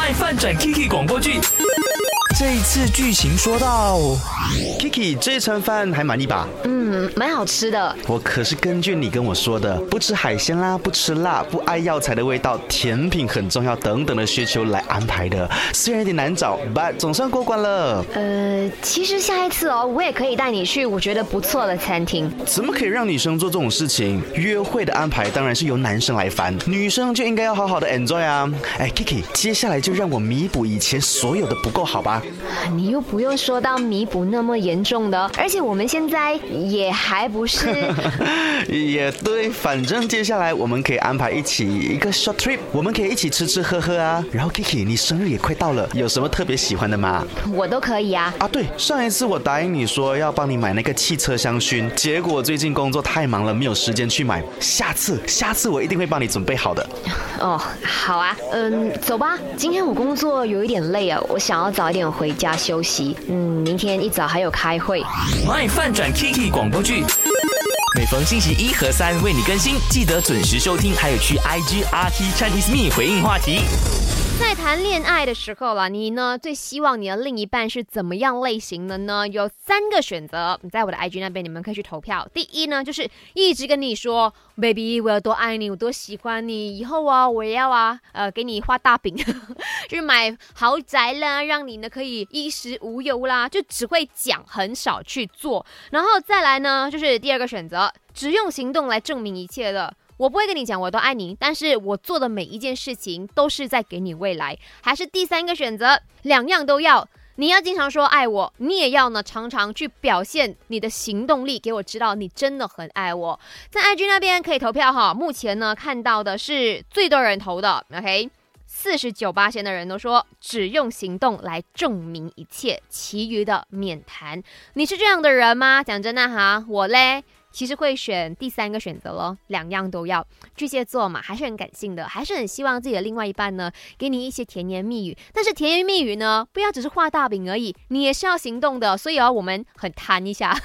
爱饭转 Kiki 广播剧。这一次剧情说到，Kiki，这餐饭还满意吧？嗯，蛮好吃的。我可是根据你跟我说的，不吃海鲜啦，不吃辣，不爱药材的味道，甜品很重要等等的需求来安排的。虽然有点难找，but 总算过关了。呃，其实下一次哦，我也可以带你去我觉得不错的餐厅。怎么可以让女生做这种事情？约会的安排当然是由男生来烦，女生就应该要好好的 enjoy 啊！哎，Kiki，接下来就让我弥补以前所有的不够好吧？你又不用说到弥补那么严重的，而且我们现在也还不是。也对，反正接下来我们可以安排一起一个 short trip，我们可以一起吃吃喝喝啊。然后 Kiki，你生日也快到了，有什么特别喜欢的吗？我都可以啊。啊，对，上一次我答应你说要帮你买那个汽车香薰，结果最近工作太忙了，没有时间去买。下次，下次我一定会帮你准备好的。哦，好啊，嗯，走吧。今天我工作有一点累啊，我想要早一点回家休息。嗯，明天一早还有开会。My 饭转 Kiki 广播剧。每逢星期一和三为你更新，记得准时收听，还有去 IG RT Chinese Me 回应话题。在谈恋爱的时候啦，你呢最希望你的另一半是怎么样类型的呢？有三个选择，你在我的 IG 那边你们可以去投票。第一呢，就是一直跟你说，baby，我有多爱你，我多喜欢你，以后啊，我要啊，呃，给你画大饼，就是买豪宅啦，让你呢可以衣食无忧啦，就只会讲，很少去做。然后再来呢，就是第二个选择，只用行动来证明一切的。我不会跟你讲我都爱你，但是我做的每一件事情都是在给你未来。还是第三个选择，两样都要。你要经常说爱我，你也要呢常常去表现你的行动力，给我知道你真的很爱我。在 IG 那边可以投票哈，目前呢看到的是最多人投的，OK，四十九八的人都说只用行动来证明一切，其余的免谈。你是这样的人吗？讲真的哈，我嘞。其实会选第三个选择咯，两样都要。巨蟹座嘛，还是很感性的，还是很希望自己的另外一半呢，给你一些甜言蜜语。但是甜言蜜语呢，不要只是画大饼而已，你也是要行动的。所以啊，我们很贪一下。